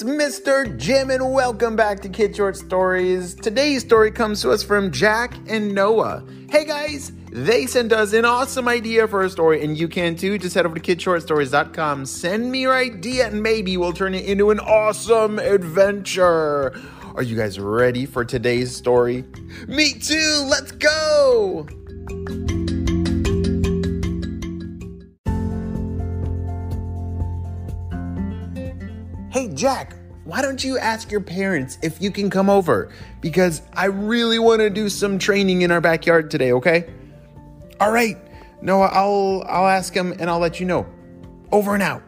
it's Mr. Jim, and welcome back to Kid Short Stories. Today's story comes to us from Jack and Noah. Hey guys, they sent us an awesome idea for a story, and you can too. Just head over to kidshortstories.com, send me your idea, and maybe we'll turn it into an awesome adventure. Are you guys ready for today's story? Me too, let's go! Jack, why don't you ask your parents if you can come over? Because I really want to do some training in our backyard today, okay? All right. Noah, I'll I'll ask him and I'll let you know. Over and out.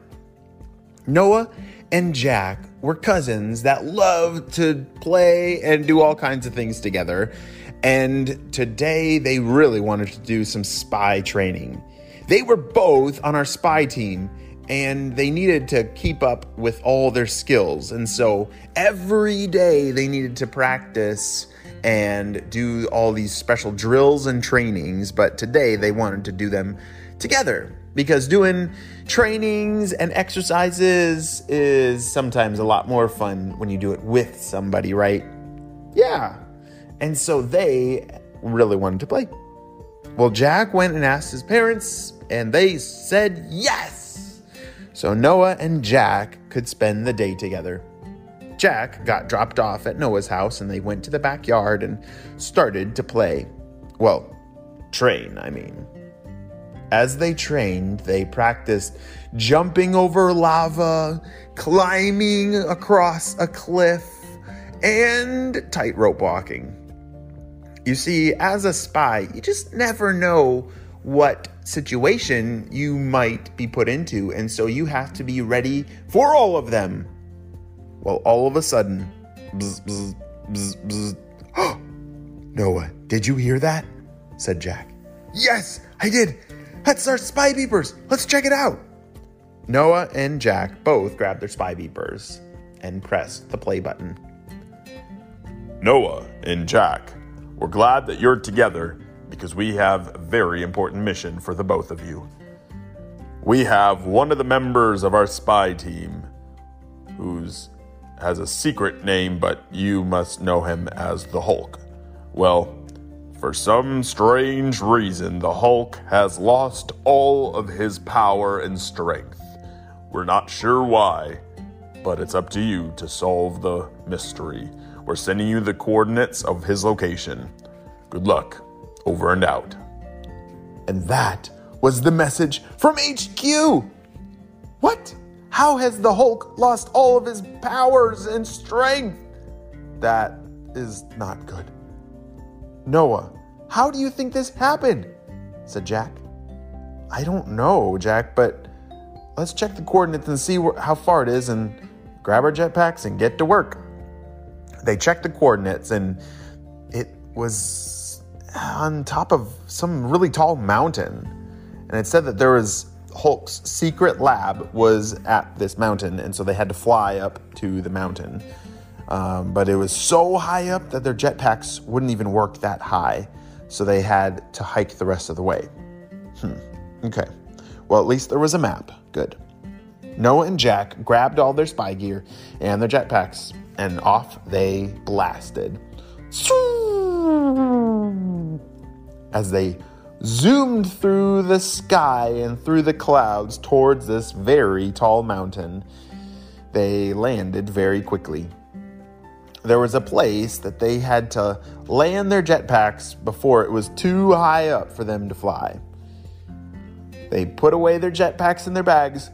Noah and Jack were cousins that loved to play and do all kinds of things together. And today they really wanted to do some spy training. They were both on our spy team and they needed to keep up with all their skills. And so every day they needed to practice and do all these special drills and trainings. But today they wanted to do them together because doing trainings and exercises is sometimes a lot more fun when you do it with somebody, right? Yeah. And so they really wanted to play. Well, Jack went and asked his parents, and they said yes so Noah and Jack could spend the day together. Jack got dropped off at Noah's house and they went to the backyard and started to play. Well, train, I mean. As they trained, they practiced jumping over lava, climbing across a cliff, and tightrope walking. You see, as a spy, you just never know what situation you might be put into. And so you have to be ready for all of them. Well, all of a sudden, bzz, bzz, bzz, bzz. Noah, did you hear that? said Jack. Yes, I did. That's our spy beepers. Let's check it out. Noah and Jack both grabbed their spy beepers and pressed the play button. Noah and Jack, we're glad that you're together because we have a very important mission for the both of you. We have one of the members of our spy team who's has a secret name, but you must know him as the Hulk. Well, for some strange reason, the Hulk has lost all of his power and strength. We're not sure why, but it's up to you to solve the mystery. We're sending you the coordinates of his location. Good luck. Over and out. And that was the message from HQ. What? How has the Hulk lost all of his powers and strength? That is not good. Noah, how do you think this happened? said Jack. I don't know, Jack, but let's check the coordinates and see wh- how far it is and grab our jetpacks and get to work. They checked the coordinates and it was on top of some really tall mountain. And it said that there was Hulk's secret lab was at this mountain, and so they had to fly up to the mountain. Um, but it was so high up that their jetpacks wouldn't even work that high, so they had to hike the rest of the way. Hmm. Okay. Well, at least there was a map. Good. Noah and Jack grabbed all their spy gear and their jetpacks, and off they blasted as they zoomed through the sky and through the clouds towards this very tall mountain. They landed very quickly. There was a place that they had to land their jetpacks before it was too high up for them to fly. They put away their jetpacks in their bags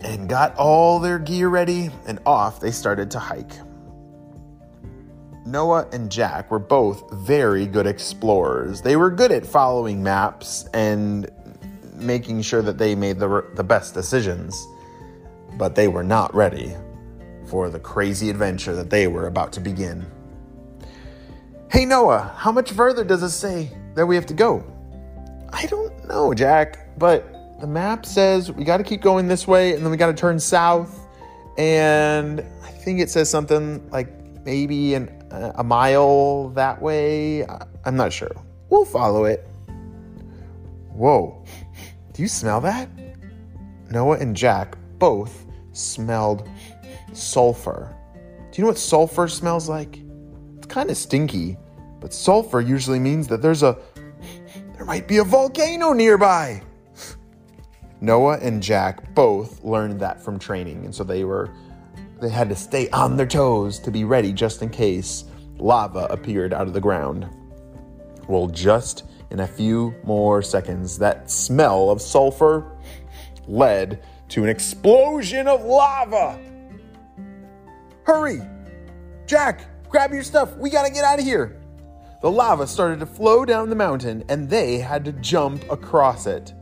and got all their gear ready, and off they started to hike. Noah and Jack were both very good explorers. They were good at following maps and making sure that they made the, the best decisions, but they were not ready for the crazy adventure that they were about to begin. Hey Noah, how much further does it say that we have to go? I don't know, Jack, but the map says we got to keep going this way and then we got to turn south. And I think it says something like maybe an uh, a mile that way. I'm not sure. We'll follow it. Whoa, do you smell that? Noah and Jack both smelled sulfur. Do you know what sulfur smells like? It's kind of stinky, but sulfur usually means that there's a there might be a volcano nearby. Noah and Jack both learned that from training, and so they were they had to stay on their toes to be ready just in case lava appeared out of the ground. Well, just in a few more seconds, that smell of sulfur led to an explosion of lava. Hurry! Jack, grab your stuff. We gotta get out of here. The lava started to flow down the mountain and they had to jump across it.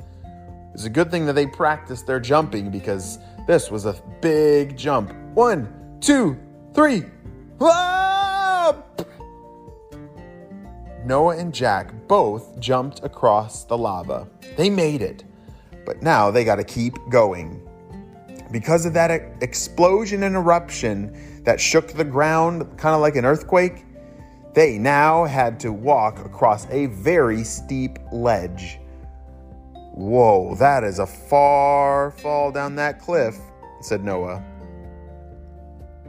It's a good thing that they practiced their jumping because this was a big jump. One, two, three. Ah! Noah and Jack both jumped across the lava. They made it, but now they got to keep going. Because of that explosion and eruption that shook the ground, kind of like an earthquake, they now had to walk across a very steep ledge. Whoa, that is a far fall down that cliff, said Noah.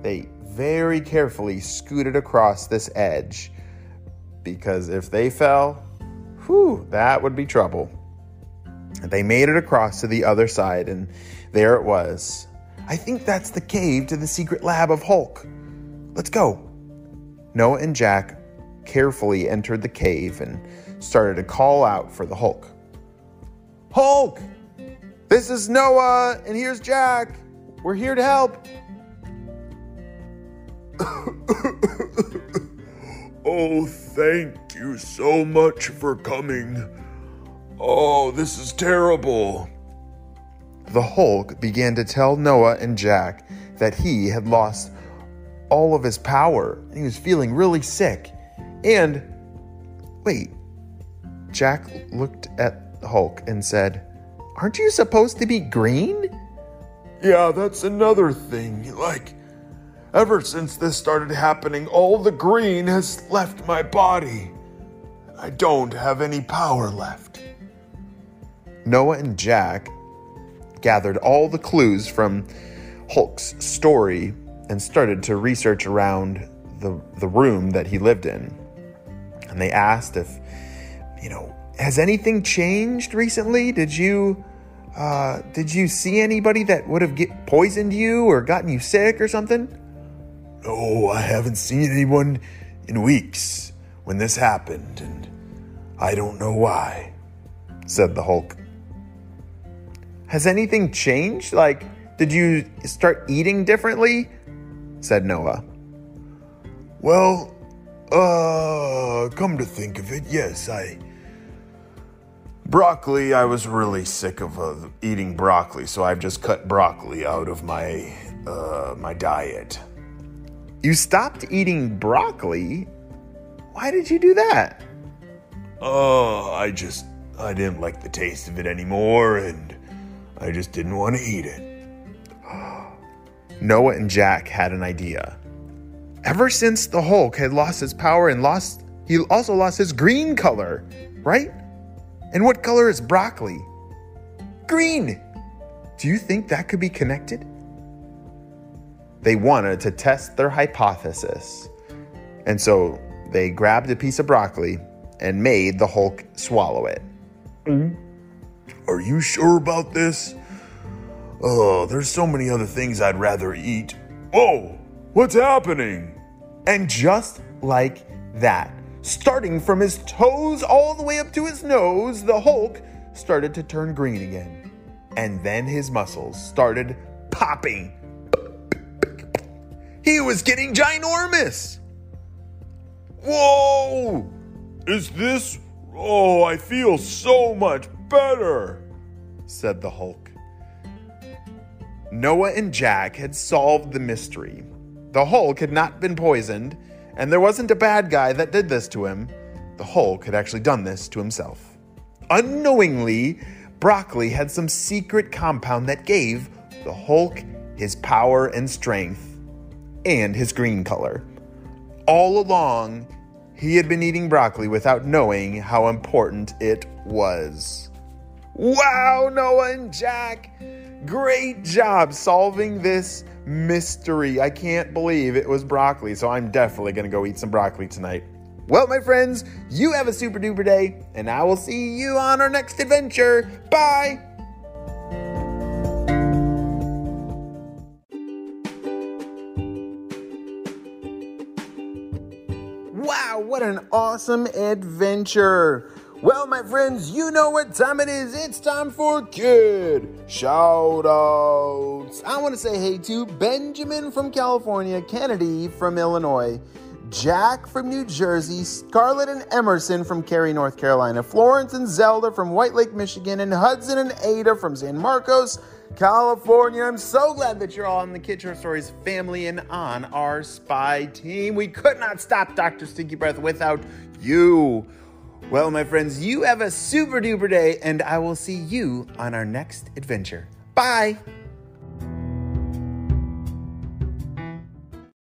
They very carefully scooted across this edge because if they fell, whew, that would be trouble. They made it across to the other side, and there it was. I think that's the cave to the secret lab of Hulk. Let's go. Noah and Jack carefully entered the cave and started to call out for the Hulk. Hulk! This is Noah, and here's Jack. We're here to help. oh, thank you so much for coming. Oh, this is terrible. The Hulk began to tell Noah and Jack that he had lost all of his power and he was feeling really sick. And wait, Jack looked at the Hulk and said, Aren't you supposed to be green? Yeah, that's another thing. Like, ever since this started happening, all the green has left my body. I don't have any power left. Noah and Jack gathered all the clues from Hulk's story and started to research around the, the room that he lived in. And they asked if, you know, has anything changed recently? Did you uh, did you see anybody that would have get poisoned you or gotten you sick or something? No, I haven't seen anyone in weeks when this happened, and I don't know why, said the Hulk. Has anything changed? Like, did you start eating differently? said Noah. Well, uh, come to think of it, yes, I. Broccoli, I was really sick of uh, eating broccoli, so I've just cut broccoli out of my uh, my diet. You stopped eating broccoli? Why did you do that? Oh, I just I didn't like the taste of it anymore and I just didn't want to eat it. Noah and Jack had an idea. Ever since the Hulk had lost his power and lost, he also lost his green color, right? And what color is broccoli? Green! Do you think that could be connected? They wanted to test their hypothesis. And so they grabbed a piece of broccoli and made the Hulk swallow it. Mm-hmm. Are you sure about this? Oh, there's so many other things I'd rather eat. Oh, what's happening? And just like that, starting from his toes all the way up to his nose, the Hulk started to turn green again. And then his muscles started popping. He was getting ginormous. Whoa! Is this? Oh, I feel so much better, said the Hulk. Noah and Jack had solved the mystery. The Hulk had not been poisoned, and there wasn't a bad guy that did this to him. The Hulk had actually done this to himself. Unknowingly, broccoli had some secret compound that gave the Hulk his power and strength and his green color. All along, he had been eating broccoli without knowing how important it was. Wow, Noah and Jack! Great job solving this mystery. I can't believe it was broccoli, so I'm definitely to go eat some broccoli tonight. Well, my friends, you have a super duper day, and I will see you on our next adventure. Bye! What an awesome adventure! Well, my friends, you know what time it is. It's time for kid shout outs. I want to say hey to Benjamin from California, Kennedy from Illinois, Jack from New Jersey, Scarlett and Emerson from Cary, North Carolina, Florence and Zelda from White Lake, Michigan, and Hudson and Ada from San Marcos, California. I'm so glad that you're all in the Short Stories family and on our spy team. We could not stop Dr. Stinky Breath without you. Well, my friends, you have a super duper day, and I will see you on our next adventure. Bye.